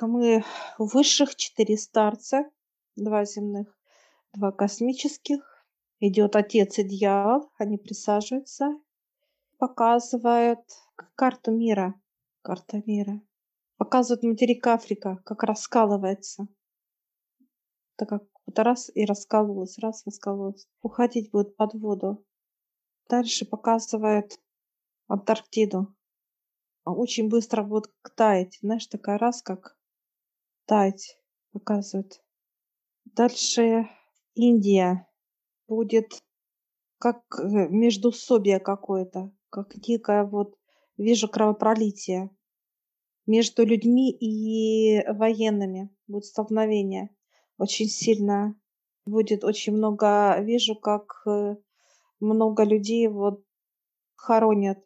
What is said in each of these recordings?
Мы высших четыре старца, два земных, два космических. Идет отец и дьявол, они присаживаются, показывают карту мира, карта мира. Показывают материк Африка, как раскалывается. Так как вот раз и раскололась, раз раскололась. Уходить будет под воду. Дальше показывает Антарктиду. Очень быстро будет таять. Знаешь, такая раз, как таять показывает. Дальше Индия будет как э, междусобие какое-то, как некое вот, вижу кровопролитие между людьми и военными будет столкновение очень сильно будет очень много вижу как э, много людей вот хоронят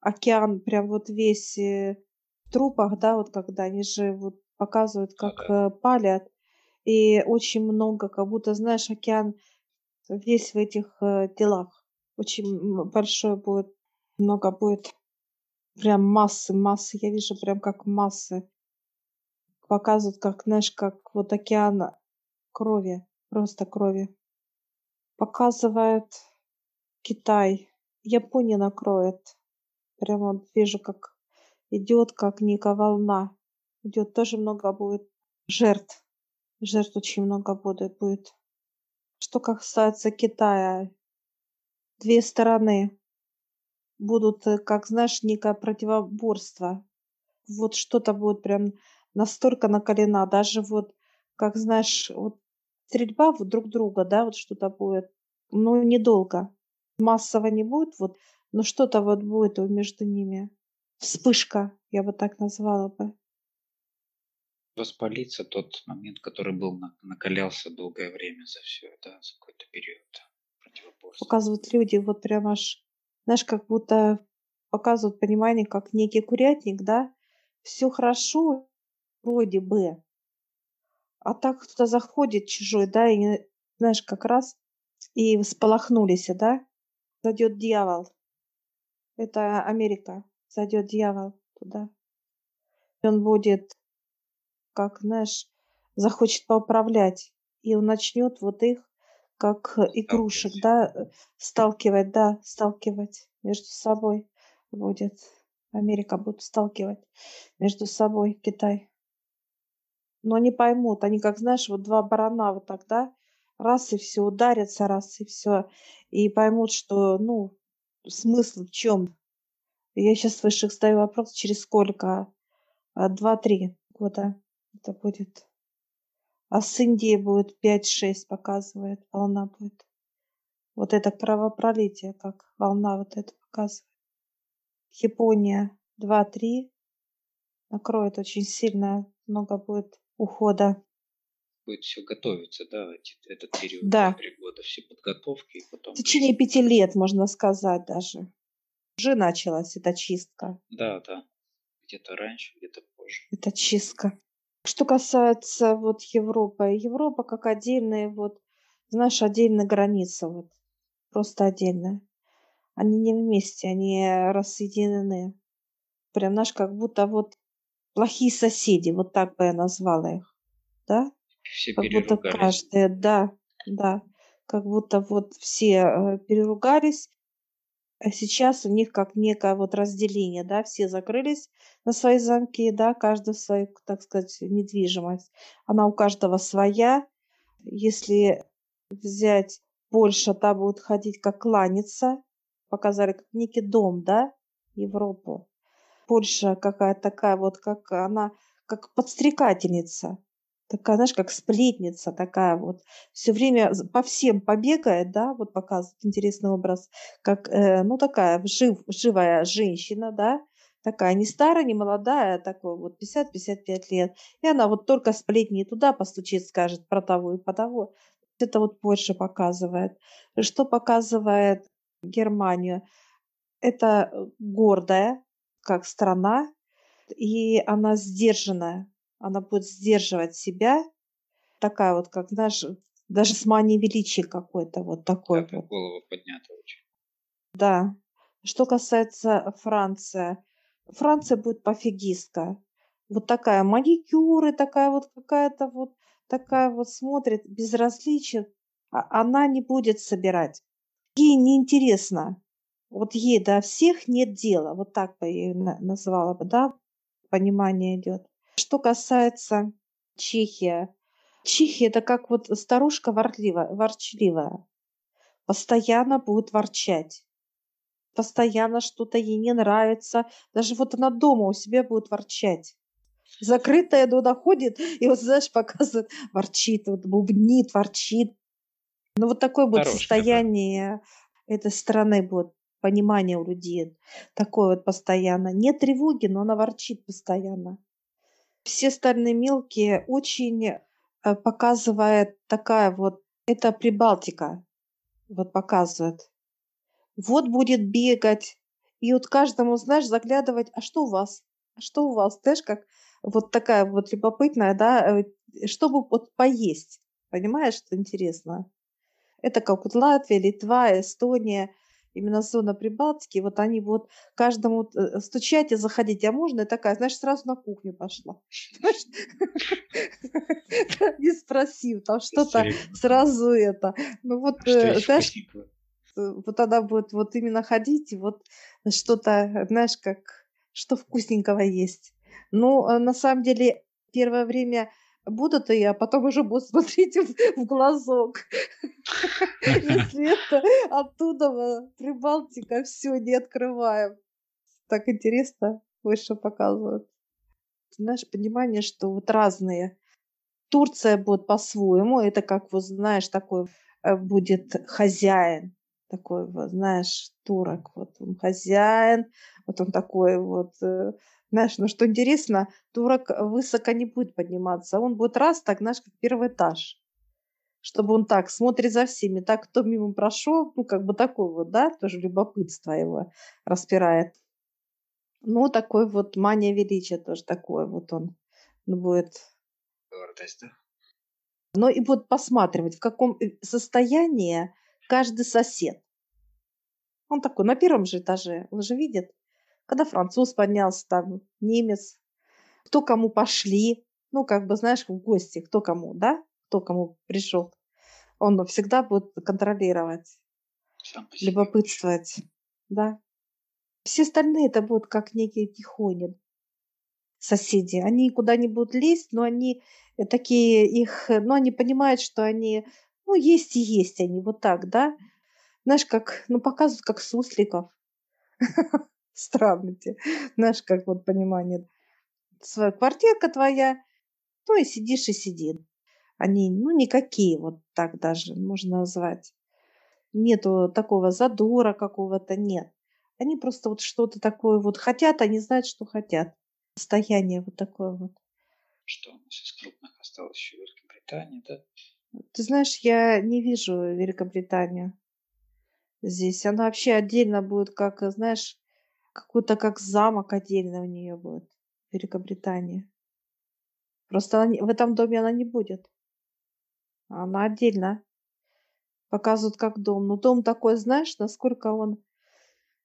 океан прям вот весь э, в трупах да вот когда они же вот показывают как э, палят и очень много как будто знаешь океан весь в этих делах очень большой будет много будет прям массы массы я вижу прям как массы показывают как знаешь как вот океан крови, просто крови. Показывает Китай. Япония накроет. Прямо вот вижу, как идет, как некая волна. Идет тоже много будет жертв. Жертв очень много будет. будет. Что касается Китая, две стороны будут, э, как знаешь, некое противоборство. Вот что-то будет прям настолько накалена, даже вот, как знаешь, вот стрельба в друг друга, да, вот что-то будет, ну, недолго. Массово не будет, вот, но что-то вот будет между ними. Вспышка, я бы так назвала бы. Воспалиться тот момент, который был накалялся долгое время за все, да, за какой-то период Показывают люди, вот прям аж, знаешь, как будто показывают понимание, как некий курятник, да, все хорошо, вроде бы, а так кто-то заходит чужой, да, и, знаешь, как раз и всполохнулись, да, зайдет дьявол. Это Америка. Зайдет дьявол туда. Он будет, как, знаешь, захочет поуправлять. И он начнет вот их, как игрушек, да, сталкивать, да, сталкивать между собой будет. Америка будет сталкивать между собой Китай но не поймут. Они, как знаешь, вот два барана вот тогда раз и все, ударятся раз и все. И поймут, что, ну, смысл в чем. Я сейчас высших ставлю вопрос, через сколько? А, два-три года это будет. А с Индией будет 5-6 показывает, волна будет. Вот это кровопролитие, как волна вот это показывает. Япония 2-3 накроет очень сильно, много будет ухода. Будет все готовиться, да, этот период, да. три года, все подготовки. И потом... В течение пяти лет, можно сказать даже. Уже началась эта чистка. Да, да. Где-то раньше, где-то позже. Это чистка. Что касается вот Европы. Европа как отдельная, вот, знаешь, отдельная граница, вот. Просто отдельная. Они не вместе, они рассоединены. Прям, знаешь, как будто вот плохие соседи, вот так бы я назвала их, да? Все как будто каждая, да, да, как будто вот все э, переругались, а сейчас у них как некое вот разделение, да, все закрылись на свои замки, да, каждый свою, так сказать, недвижимость. Она у каждого своя. Если взять Польша, та будет ходить как кланяться, показали как некий дом, да, Европу. Польша какая-то такая вот, как она, как подстрекательница. Такая, знаешь, как сплетница такая вот. Все время по всем побегает, да, вот показывает интересный образ, как, э, ну, такая жив, живая женщина, да, такая не старая, не молодая, такой вот 50-55 лет. И она вот только сплетни туда постучит, скажет про того и по того. Это вот Польша показывает. Что показывает Германию? Это э, гордая, как страна, и она сдержанная. Она будет сдерживать себя, такая вот, как, знаешь, даже с манией величия какой-то вот такой да, вот. голову поднята очень. Да. Что касается Франции, Франция будет пофигистка. Вот такая маникюры, такая вот какая-то вот, такая вот смотрит, безразличие, а она не будет собирать. Ей неинтересно. Вот ей до всех нет дела. Вот так бы я ее назвала бы, да, понимание идет. Что касается Чехия. Чехия это как вот старушка вортливая, ворчливая. Постоянно будет ворчать. Постоянно что-то ей не нравится. Даже вот она дома у себя будет ворчать. Закрытая туда ходит и вот, знаешь, показывает, ворчит, вот бубнит, ворчит. Ну вот такое будет Хорошая, да. состояние этой страны будет, понимание у людей. Такое вот постоянно. Нет тревоги, но она ворчит постоянно. Все остальные мелкие очень э, показывает такая вот, это Прибалтика, вот показывает. Вот будет бегать, и вот каждому, знаешь, заглядывать, а что у вас? А что у вас? Знаешь, как вот такая вот любопытная, да, э, чтобы вот поесть. Понимаешь, что интересно? Это как вот Латвия, Литва, Эстония – именно зона Прибалтики, вот они вот каждому э, стучать и заходить, а можно? И такая, знаешь, сразу на кухню пошла. Не спросив, там что-то сразу это. Ну вот, э, знаешь, э, вот она будет вот именно ходить, и вот что-то, знаешь, как, что вкусненького есть. Ну, на самом деле, первое время будут и, а потом уже будут смотреть в, в глазок. Если это оттуда Прибалтика, все, не открываем. Так интересно, выше показывают. Знаешь, понимание, что вот разные. Турция будет по-своему, это как, вот знаешь, такой э, будет хозяин, такой вот, знаешь, турок, вот он хозяин, вот он такой вот э, знаешь, ну что интересно, турок высоко не будет подниматься. Он будет раз так, знаешь, как первый этаж. Чтобы он так смотрит за всеми, так кто мимо прошел, ну как бы такой вот, да, тоже любопытство его распирает. Ну, такой вот мания величия тоже такое вот он ну, будет. Гордость, да? Ну и вот посматривать, в каком э, состоянии каждый сосед. Он такой на первом же этаже, он же видит, когда француз поднялся, там, немец, кто кому пошли, ну, как бы, знаешь, в гости, кто кому, да, кто кому пришел. Он всегда будет контролировать, любопытствовать, да. Все остальные это будут как некие тихони соседи. Они никуда не будут лезть, но они такие их, ну, они понимают, что они, ну, есть и есть они, вот так, да. Знаешь, как, ну, показывают, как сусликов. странности. Знаешь, как вот понимание. Своя квартирка твоя, ну и сидишь и сидит. Они, ну, никакие, вот так даже можно назвать. Нету такого задора какого-то, нет. Они просто вот что-то такое вот хотят, они знают, что хотят. Состояние вот такое вот. Что у нас из крупных осталось еще Великобритания, да? Ты знаешь, я не вижу Великобританию здесь. Она вообще отдельно будет, как, знаешь, какой-то как замок отдельно у нее будет в Великобритании. Просто она в этом доме она не будет. Она отдельно. Показывают как дом. Но дом такой, знаешь, насколько он...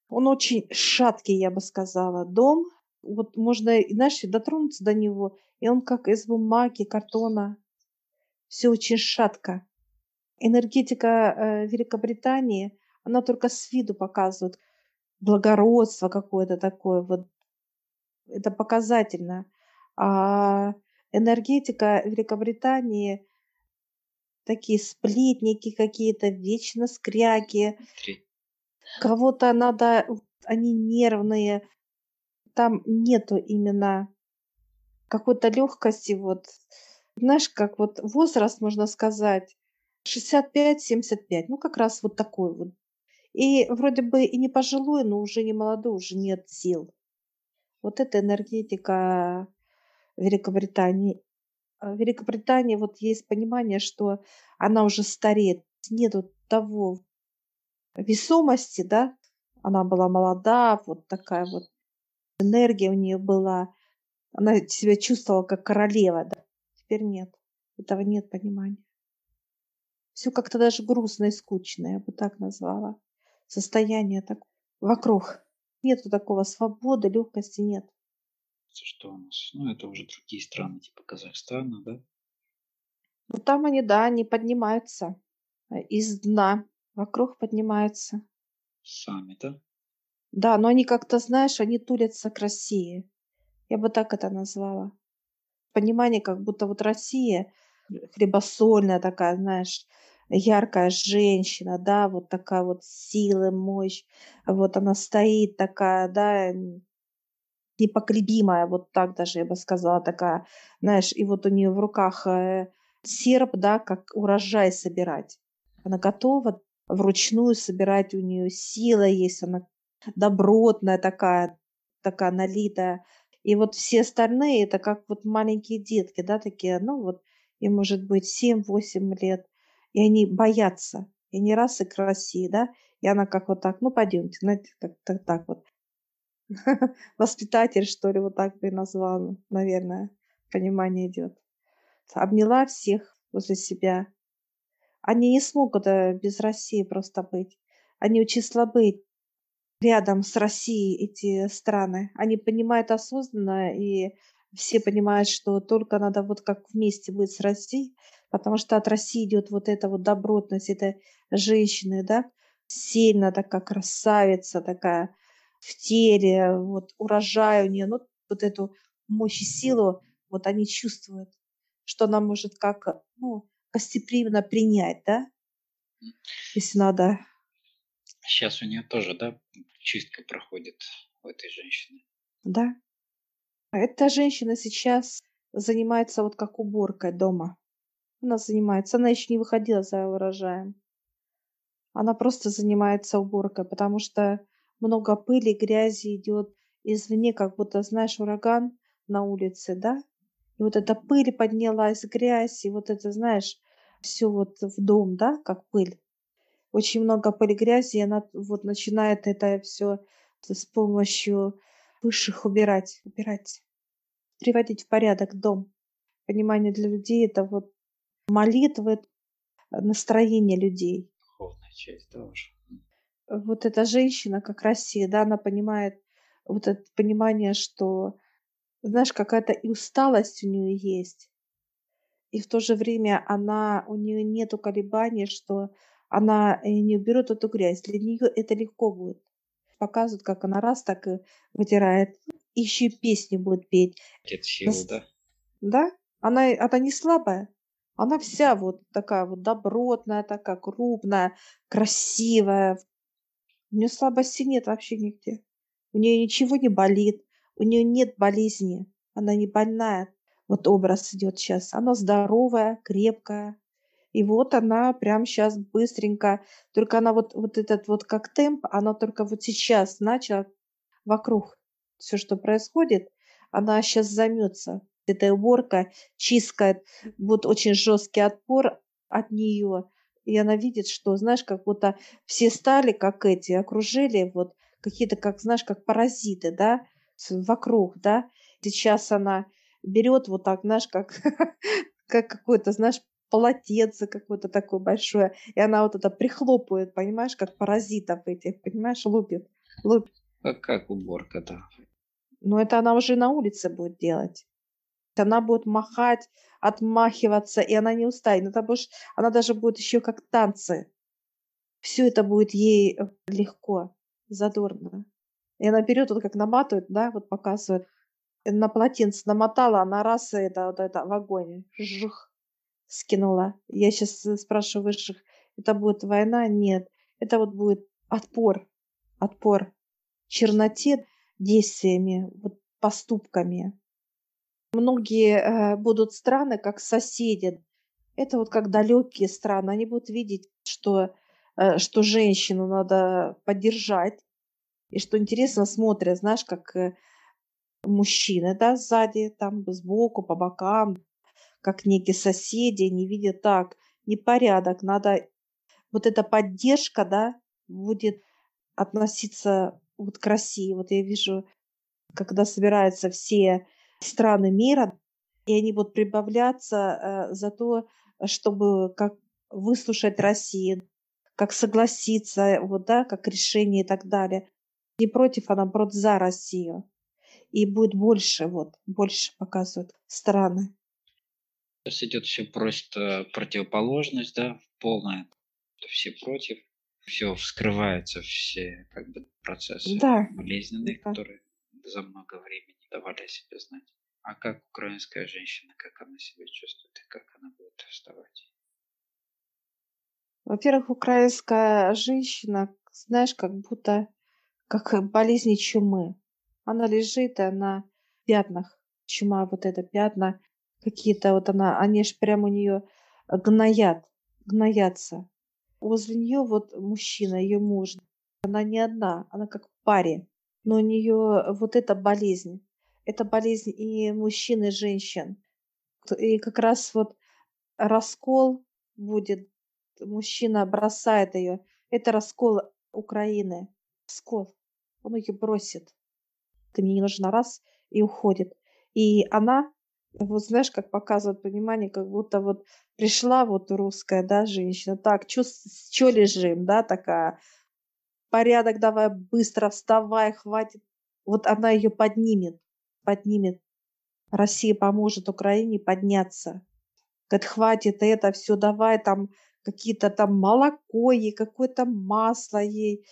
Он очень шаткий, я бы сказала. Дом, вот можно, знаешь, дотронуться до него, и он как из бумаги, картона. Все очень шатко. Энергетика э, Великобритании, она только с виду показывает – благородство какое-то такое, вот это показательно. А энергетика Великобритании такие сплетники какие-то, вечно скряки. Кого-то надо, они нервные. Там нету именно какой-то легкости. Вот. Знаешь, как вот возраст, можно сказать, 65-75. Ну, как раз вот такой вот и вроде бы и не пожилой, но уже не молодой, уже нет сил. Вот эта энергетика Великобритании. А в Великобритании вот есть понимание, что она уже стареет. Нету того весомости, да, она была молода, вот такая вот энергия у нее была. Она себя чувствовала как королева, да. Теперь нет. Этого нет понимания. Все как-то даже грустно и скучно, я бы так назвала состояние так вокруг. Нету такого свободы, легкости нет. что у нас? Ну, это уже другие страны, типа Казахстана, да? Ну, там они, да, они поднимаются э, из дна, вокруг поднимаются. Сами, да? Да, но они как-то, знаешь, они тулятся к России. Я бы так это назвала. Понимание, как будто вот Россия хлебосольная такая, знаешь, яркая женщина, да, вот такая вот сила, мощь, вот она стоит такая, да, непоколебимая, вот так даже я бы сказала, такая, знаешь, и вот у нее в руках э, серп, да, как урожай собирать. Она готова вручную собирать, у нее сила есть, она добротная такая, такая налитая. И вот все остальные, это как вот маленькие детки, да, такие, ну вот, им может быть 7-8 лет, и они боятся. И не раз и к да, и она как вот так, ну пойдемте, знаете, как так, так вот. Воспитатель, что ли, вот так бы и назвал, наверное, понимание идет. Обняла всех возле себя. Они не смогут э, без России просто быть. Они очень слабы рядом с Россией, эти страны. Они понимают осознанно, и все понимают, что только надо вот как вместе быть с Россией, потому что от России идет вот эта вот добротность этой женщины, да, сильно такая красавица такая в теле, вот урожай у нее, ну, вот эту мощь и силу, вот они чувствуют, что она может как, ну, гостеприимно принять, да, если надо. Сейчас у нее тоже, да, чистка проходит у этой женщины. Да. Эта женщина сейчас занимается вот как уборкой дома. Она занимается. Она еще не выходила за урожаем. Она просто занимается уборкой, потому что много пыли, грязи идет извне, как будто, знаешь, ураган на улице, да? И вот эта пыль поднялась, грязь, и вот это, знаешь, все вот в дом, да, как пыль. Очень много пыли, грязи, и она вот начинает это все с помощью высших убирать, убирать, приводить в порядок дом. Понимание для людей это вот молитвы, настроение людей. Духовная часть тоже. Вот эта женщина, как Россия, да, она понимает вот это понимание, что, знаешь, какая-то и усталость у нее есть, и в то же время она, у нее нету колебаний, что она э, не уберет эту грязь. Для нее это легко будет показывают, как она раз так и вытирает. Еще песни будет петь. Это сила, да? Да? Она, она не слабая. Она вся вот такая вот добротная, такая крупная, красивая. У нее слабости нет вообще нигде. У нее ничего не болит. У нее нет болезни. Она не больная. Вот образ идет сейчас. Она здоровая, крепкая. И вот она прям сейчас быстренько, только она вот, вот этот вот как темп, она только вот сейчас начала вокруг все, что происходит, она сейчас займется. Эта уборка, чистка, вот очень жесткий отпор от нее. И она видит, что, знаешь, как будто все стали, как эти, окружили, вот какие-то, как, знаешь, как паразиты, да, вокруг, да. Сейчас она берет вот так, знаешь, как, как какой-то, знаешь, полотенце какое-то такое большое, и она вот это прихлопывает, понимаешь, как паразитов этих, понимаешь, лупит. лупит. Как, как уборка, да. Но это она уже на улице будет делать. Она будет махать, отмахиваться, и она не устанет. Это будет, она даже будет еще как танцы. Все это будет ей э, легко, задорно. И она берет, вот как наматывает, да, вот показывает. На полотенце намотала, она раз это, вот это в огонь. Жух скинула. Я сейчас э, спрашиваю высших, это будет война? Нет. Это вот будет отпор. Отпор черноте действиями, вот поступками. Многие э, будут страны как соседи. Это вот как далекие страны. Они будут видеть, что, э, что женщину надо поддержать. И что интересно, смотрят, знаешь, как э, мужчины, да, сзади, там, сбоку, по бокам, как некие соседи, не видят так, непорядок, надо вот эта поддержка, да, будет относиться вот к России. Вот я вижу, когда собираются все страны мира, и они будут прибавляться э, за то, чтобы как выслушать Россию, как согласиться, вот, да, как решение и так далее. Не против, а наоборот за Россию. и будет больше, вот, больше показывают страны. Сейчас идет все просто противоположность, да, полная, все против, все вскрывается, все как бы процессы Да, болезненные, да. которые за много времени давали о себе знать. А как украинская женщина, как она себя чувствует и как она будет вставать? Во-первых, украинская женщина, знаешь, как будто как болезнь чумы. Она лежит, и она в пятнах. Чума, вот это пятна какие-то, вот она, они ж прям у нее гноят, гноятся. Возле нее вот мужчина, ее муж. Она не одна, она как в паре. Но у нее вот эта болезнь. Это болезнь и мужчин, и женщин. И как раз вот раскол будет, мужчина бросает ее. Это раскол Украины. Раскол. Он ее бросит. Ты мне не нужна раз и уходит. И она, вот знаешь, как показывает понимание, как будто вот пришла вот русская, да, женщина, так, чё, лежим, да, такая, порядок давай, быстро вставай, хватит. Вот она ее поднимет, поднимет. Россия поможет Украине подняться. Говорит, хватит это все, давай там какие-то там молоко ей, какое-то масло ей,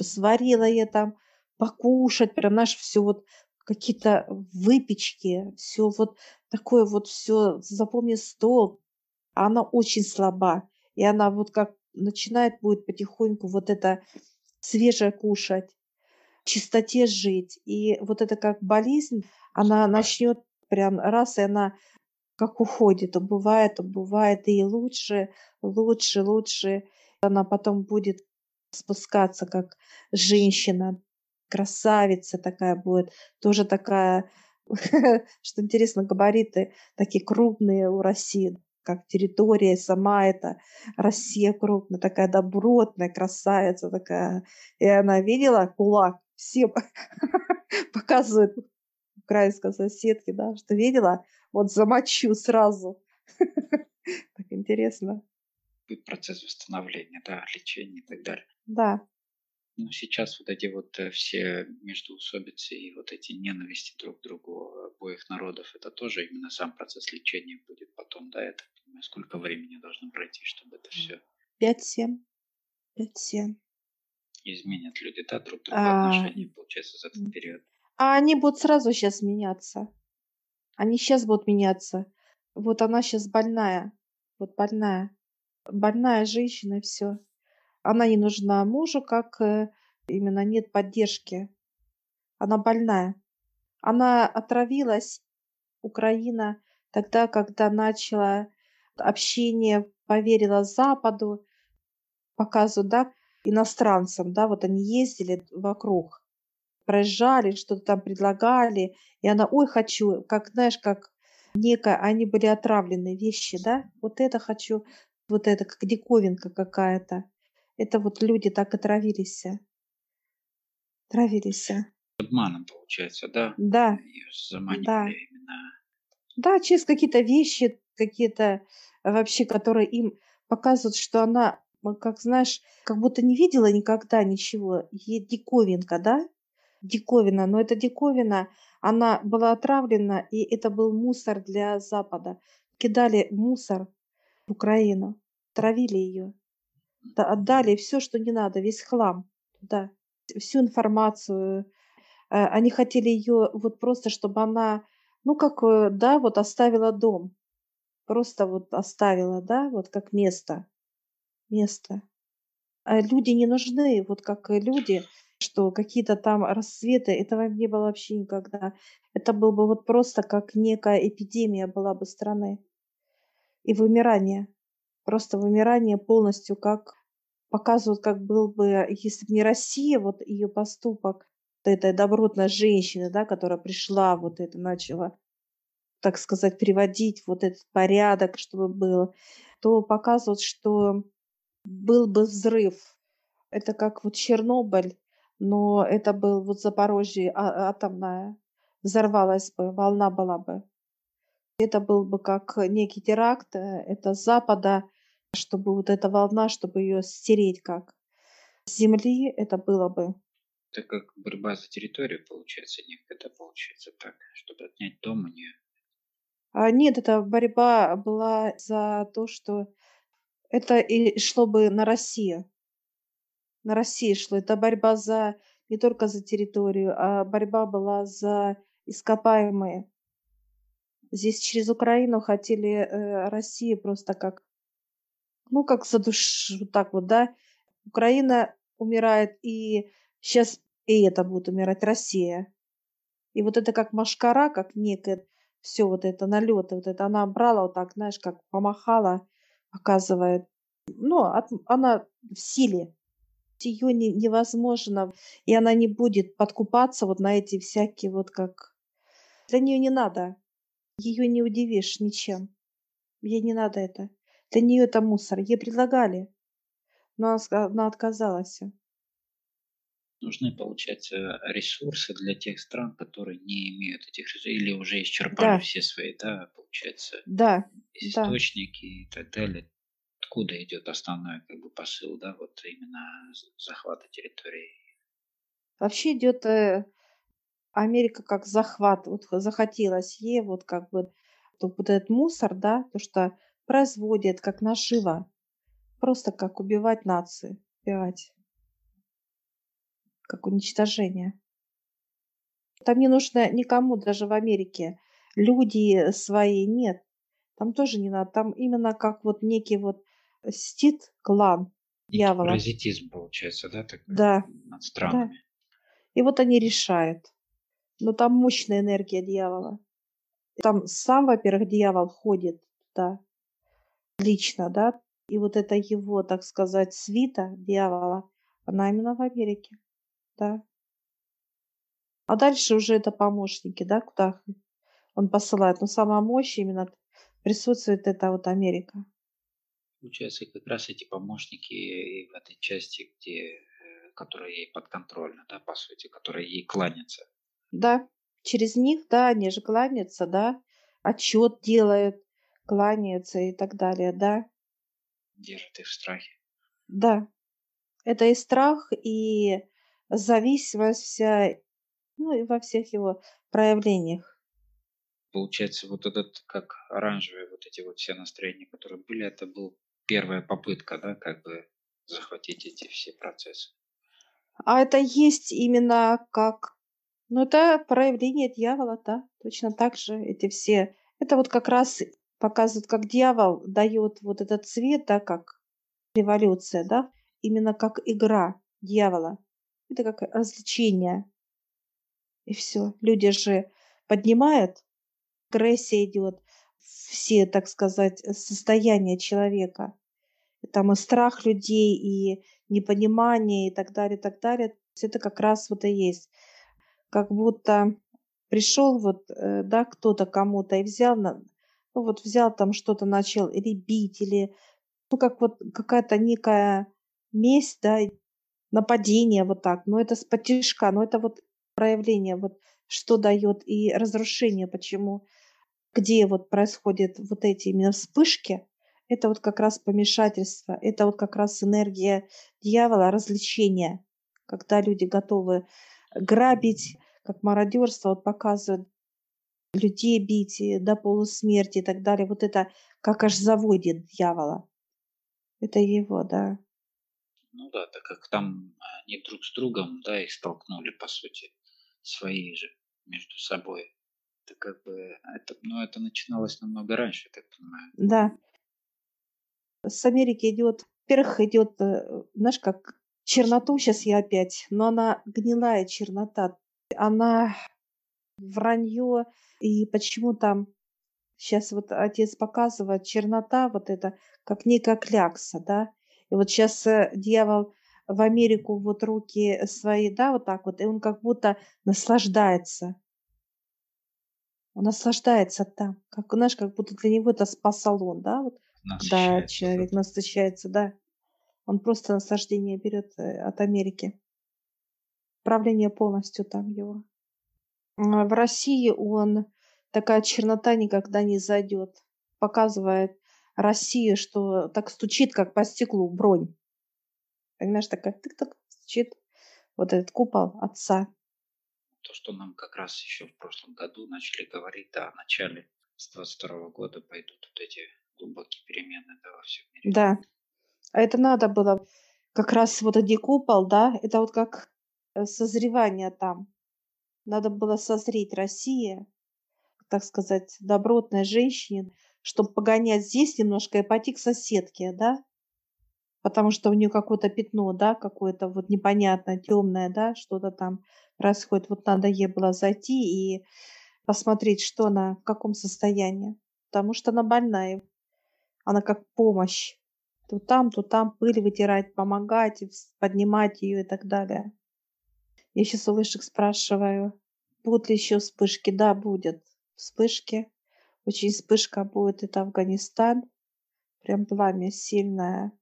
сварила я там покушать, прям, знаешь, все вот какие-то выпечки, все вот такое вот все, запомни стол. Она очень слаба, и она вот как начинает будет потихоньку вот это свежее кушать, чистоте жить. И вот это как болезнь, она начнет прям раз, и она как уходит, убывает, убывает, и лучше, лучше, лучше. Она потом будет спускаться как женщина, красавица такая будет, тоже такая, что интересно, габариты такие крупные у России, как территория сама эта Россия крупная, такая добротная красавица такая. И она видела кулак, все показывают украинской соседке, да, что видела, вот замочу сразу. Так интересно. Процесс восстановления, да, лечения и так далее. Да, Но сейчас вот эти вот э, все междоусобицы и вот эти ненависти друг к другу обоих народов, это тоже именно сам процесс лечения будет потом, да, это сколько времени должно пройти, чтобы это все 5-7. 5-7. Изменят люди, да, друг другу А, отношения, получается, за этот период. А они будут сразу сейчас меняться. Они сейчас будут меняться. Вот она сейчас больная. Вот больная. Больная женщина, все. Она не нужна мужу, как э, именно нет поддержки. Она больная. Она отравилась, Украина, тогда, когда начала общение, поверила Западу, показывают, да, иностранцам, да, вот они ездили вокруг, проезжали, что-то там предлагали, и она, ой, хочу, как, знаешь, как некое, они были отравленные вещи, да, вот это хочу, вот это, как диковинка какая-то. Это вот люди так отравились. Травились. Обманом, получается, да, Да, ее заманивали да. именно. Да, через какие-то вещи, какие-то вообще, которые им показывают, что она, как знаешь, как будто не видела никогда ничего. Ей диковинка, да? Диковина. Но эта диковина, она была отравлена, и это был мусор для Запада. Кидали мусор в Украину, травили ее, отдали все, что не надо, весь хлам туда, всю информацию. Э, Они хотели ее вот просто, чтобы она, ну как, э, да, вот оставила дом. Просто вот оставила, да, вот как место. Место. А люди не нужны, вот как люди, что какие-то там рассветы, этого не было вообще никогда. Это был бы вот просто как некая эпидемия была бы страны. И вымирание. Просто вымирание полностью, как показывают, как был бы, если бы не Россия, вот ее поступок, этой добротной женщины, да, которая пришла, вот это начала, так сказать, приводить вот этот порядок, чтобы был, то показывают, что был бы взрыв. Это как вот Чернобыль, но это был вот Запорожье а- атомная. Взорвалась бы, волна была бы. Это был бы как некий теракт, э, это с Запада, чтобы вот эта волна, чтобы ее стереть как. С Земли это было бы. Это как борьба за территорию получается, не это получается так, чтобы отнять дом у нее. А, нет, эта борьба была за то, что это и шло бы на Россию. На Россию шло. Это борьба за не только за территорию, а борьба была за ископаемые. Здесь через Украину хотели э, Россию просто как, ну, как за душ, вот так вот, да. Украина умирает, и сейчас и это будет умирать Россия. И вот это как машкара, как некое, все вот это налеты, вот это она брала вот так, знаешь, как помахала, показывает. Ну, от, она в силе. Ее не, невозможно, и она не будет подкупаться вот на эти всякие вот как... Для нее не надо. Ее не удивишь ничем. Ей не надо это. Для нее это мусор. Ей предлагали, но она, она отказалась. Нужны, получается, ресурсы для тех стран, которые не имеют этих ресурсов или уже исчерпали Да, все свои, да, получается, да, да. источники и так далее. Откуда идет основной как бы посыл, да, вот именно захвата территории? Вообще идет э, Америка как захват. Вот захотелось ей вот как бы то вот этот мусор, да, то, что производит как наживо. Просто как убивать нации. Убивать. Как уничтожение. Там не нужно никому, даже в Америке, люди свои, нет. Там тоже не надо. Там именно как вот некий вот стит клан дьявола. паразитизм получается, да, такой Да, над да. странами. И вот они решают. Но там мощная энергия дьявола. Там сам, во-первых, дьявол ходит туда лично, да, и вот это его, так сказать, свита дьявола, она именно в Америке, да. А дальше уже это помощники, да, куда он посылает. Но самая мощь именно присутствует это вот Америка. Получается, как раз эти помощники и в этой части, где, э, которая ей подконтрольна, да, по сути, которая ей кланятся. Да, через них, да, они же кланяются, да, отчет делают, кланяются и так далее, да. Держат их в страхе. Да, это и страх, и зависимость вся, ну и во всех его проявлениях. Получается, вот этот, как оранжевые вот эти вот все настроения, которые были, это был первая попытка, да, как бы захватить эти все процессы. А это есть именно как, ну это проявление дьявола, да, точно так же эти все. Это вот как раз показывает, как дьявол дает вот этот цвет, да, как революция, да, именно как игра дьявола. Это как развлечение. И все. Люди же поднимают, агрессия идет, все, так сказать, состояния человека. Там и страх людей, и непонимание, и так далее, и так далее. Это как раз вот и есть. Как будто пришел вот, э, да, кто-то кому-то и взял, ну вот взял там что-то, начал или бить, или, ну как вот какая-то некая месть, да, нападение вот так. Но это с потишка, но это вот проявление, вот что дает и разрушение, почему, где вот происходят вот эти именно вспышки, это вот как раз помешательство, это вот как раз энергия дьявола, развлечения, когда люди готовы грабить, как мародерство, вот показывают, людей бить и до полусмерти и так далее. Вот это как аж заводит дьявола. Это его, да. Ну да, так как там они друг с другом, да, их столкнули, по сути, свои же между собой. Это как бы, это, ну, это начиналось намного раньше, так понимаю. Да. С Америки идет, во-первых, идет, э, знаешь, как черноту сейчас я опять, но она гнилая чернота. Она вранье, и почему там сейчас вот отец показывает чернота, вот это, как некая клякса, да. И вот сейчас дьявол в Америку вот руки свои, да, вот так вот, и он как будто наслаждается. Он наслаждается там, как, знаешь, как будто для него это спа-салон, да, вот, Насыщается человек насыщается, да. Он просто наслаждение берет э, от Америки. Правление полностью там его. А В России он такая чернота никогда не зайдет. Показывает Россию, что так стучит, как по стеклу бронь. Понимаешь, такая тык-так стучит вот этот купол Отца. То, что нам как раз еще в прошлом году начали говорить, да, в начале с 22 года пойдут вот эти глубокие перемены да, во всем мире. Да. А это надо было как раз вот эти купол, да, это вот как э, созревание там. Надо было созреть Россия, так сказать, добротной женщине, чтобы погонять здесь немножко и пойти к соседке, да, потому что у нее какое-то пятно, да, какое-то вот непонятное, темное, да, что-то там происходит. Вот надо ей было зайти и посмотреть, что она, в каком состоянии. Потому что она больная. Она как помощь. То там, то там пыль вытирать, помогать, поднимать ее и так далее. Я сейчас у высших спрашиваю, будут ли еще вспышки? Да, будет вспышки. Очень вспышка будет. Это Афганистан. Прям пламя сильное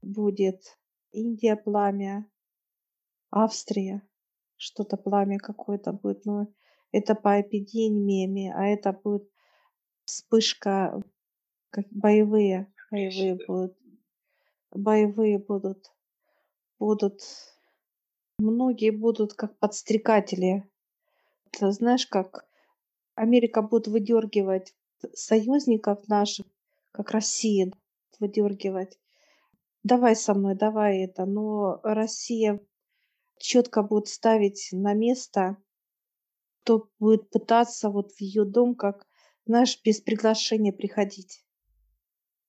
будет Индия пламя, Австрия, что-то пламя какое-то будет, но это по эпидемиями, а это будет вспышка, как боевые, боевые будут, боевые будут, будут, многие будут как подстрекатели. Ты знаешь, как Америка будет выдергивать союзников наших, как Россия выдергивать давай со мной, давай это. Но Россия четко будет ставить на место, кто будет пытаться вот в ее дом, как, знаешь, без приглашения приходить.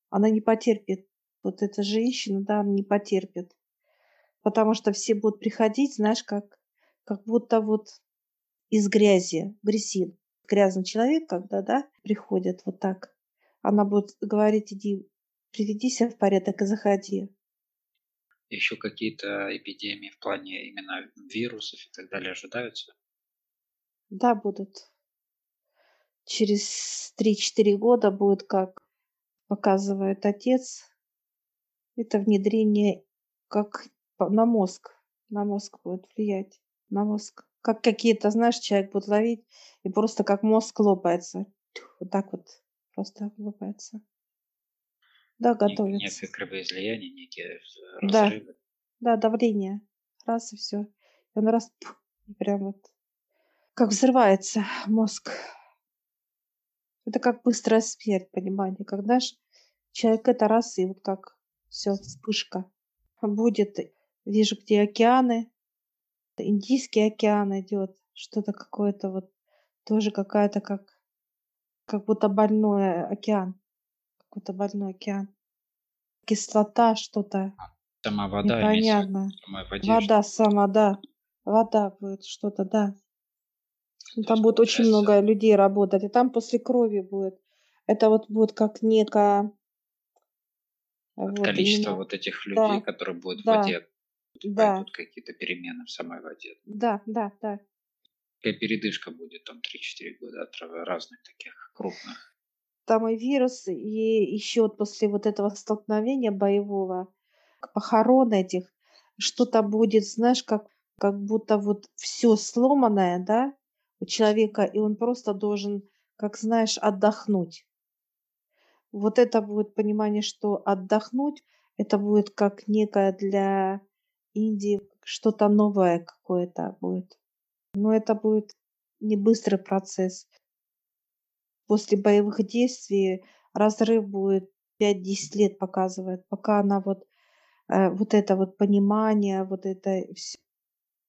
Она не потерпит. Вот эта женщина, да, она не потерпит. Потому что все будут приходить, знаешь, как, как будто вот из грязи, грязин. Грязный человек, когда, да, приходит вот так. Она будет говорить, иди приведи себя в порядок и заходи. Еще какие-то эпидемии в плане именно вирусов и так далее ожидаются? Да, будут. Через 3-4 года будет, как показывает отец, это внедрение как на мозг. На мозг будет влиять. На мозг. Как какие-то, знаешь, человек будет ловить, и просто как мозг лопается. Вот так вот просто лопается. Да, готовится. Некое кровоизлияние, некие Да, да, давление. Раз и все. И он раз, пух, и прям вот как взрывается мозг. Это как быстрая смерть, понимаете, когда ж человек это раз, и вот как все, вспышка будет. Вижу, где океаны, Индийский океан идет, что-то какое-то вот, тоже какая-то как, как будто больной океан какой-то больной океан. Кислота что-то. Сама вода Непонятно. воде, Вода сама, да. Вода будет что-то, да. Ну, там будет очень много людей работать. И там после крови будет. Это вот будет как некое... Вот, количество именно. вот этих людей, да. которые будут да. в воде, да. какие-то перемены в самой воде. Да, да, да. Какая передышка будет там 3-4 года от разных таких крупных там и вирус, и еще вот после вот этого столкновения боевого, похорон этих, что-то будет, знаешь, как, как будто вот все сломанное, да, у человека, и он просто должен, как знаешь, отдохнуть. Вот это будет понимание, что отдохнуть, это будет как некое для Индии что-то новое какое-то будет. Но это будет не быстрый процесс после боевых действий разрыв будет 5-10 лет показывает, пока она вот, э, вот это вот понимание, вот это все.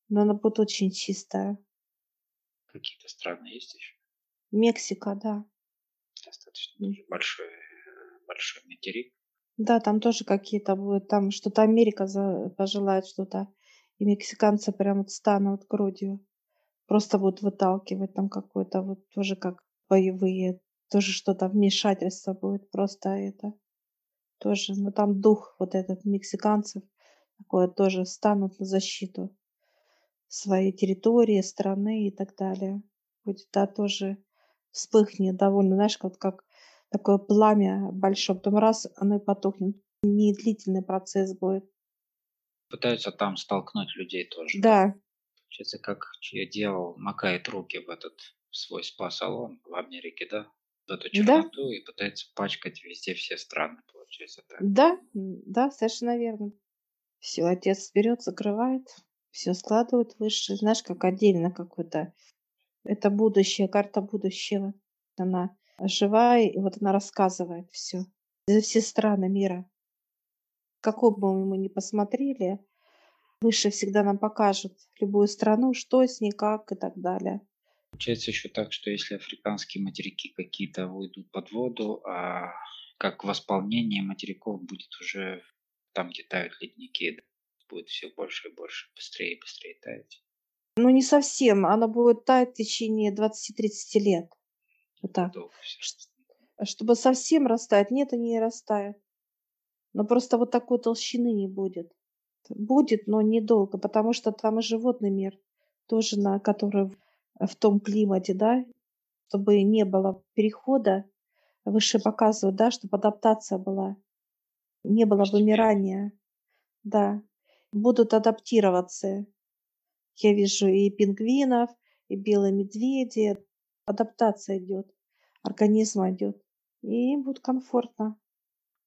Но она будет очень чистая. Какие-то страны есть еще? Мексика, да. Достаточно большой, большой материк. Да, там тоже какие-то будут, там что-то Америка за, пожелает что-то, и мексиканцы прям вот станут грудью. Просто будут выталкивать там какой-то вот тоже как боевые, тоже что-то вмешательство будет, просто это тоже, ну там дух вот этот мексиканцев такое тоже станут на защиту своей территории, страны и так далее. Будет, да, тоже вспыхнет довольно, знаешь, вот как такое пламя большое, потом раз, оно и потухнет. Не длительный процесс будет. Пытаются там столкнуть людей тоже. Да. Получается, как я делал, макает руки в этот свой спа-салон в Америке, да, в эту черноту да. и пытается пачкать везде все страны, получается так. Да, да, совершенно верно. Все, отец берет, закрывает, Все складывают высшие, знаешь, как отдельно какой-то. Это будущее, карта будущего. Она живая, и вот она рассказывает все за все страны мира. Какой бы мы ни посмотрели, выше всегда нам покажут любую страну, что с ней, как и так далее. Получается еще так, что если африканские материки какие-то уйдут под воду, а как восполнение материков будет уже там, где тают ледники, будет все больше и больше, быстрее и быстрее таять. Ну, не совсем. Она будет таять в течение 20-30 лет. Вот так. Все. Чтобы совсем растаять, нет, они не растают. Но просто вот такой толщины не будет. Будет, но недолго, потому что там и животный мир тоже, на который в том климате, да, чтобы не было перехода, выше показывают, да, чтобы адаптация была, не было вымирания, да, будут адаптироваться. Я вижу и пингвинов, и белые медведи, адаптация идет, организм идет, и им будет комфортно.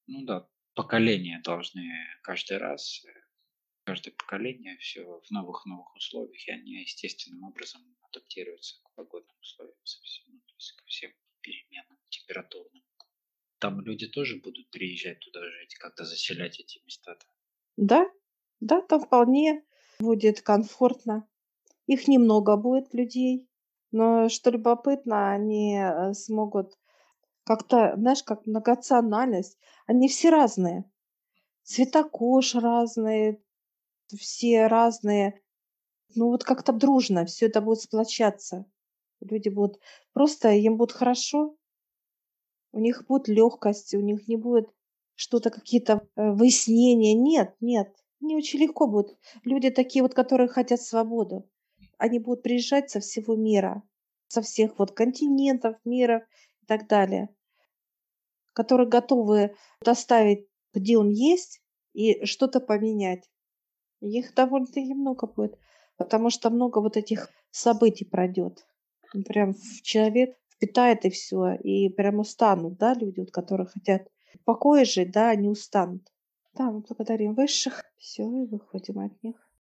Ну да, поколения должны каждый раз, каждое поколение все в новых-новых условиях, и они естественным образом адаптируются к погодным условиям совсем, ну, то есть ко всем переменам температурным. Там люди тоже будут приезжать туда жить, как-то заселять эти места. -то. Да, да, там вполне будет комфортно. Их немного будет людей, но что любопытно, они э, смогут как-то, знаешь, как многонациональность, они все разные. Цвета кож разные, все разные. Ну вот как-то дружно все это будет сплочаться. Люди будут просто, им будет хорошо, у них будет легкость, у них не будет что-то, какие-то э, выяснения. Нет, нет, не очень легко будет. Люди такие вот, которые хотят свободу. Они будут приезжать со всего мира, со всех вот континентов мира и так далее, которые готовы доставить, где он есть, и что-то поменять. Их довольно-таки много будет, потому что много вот этих событий пройдет. Прям человек впитает и все, и прям устанут, да, люди, вот, которые хотят в покое жить, да, они устанут. Да, мы благодарим высших, все, и выходим от них.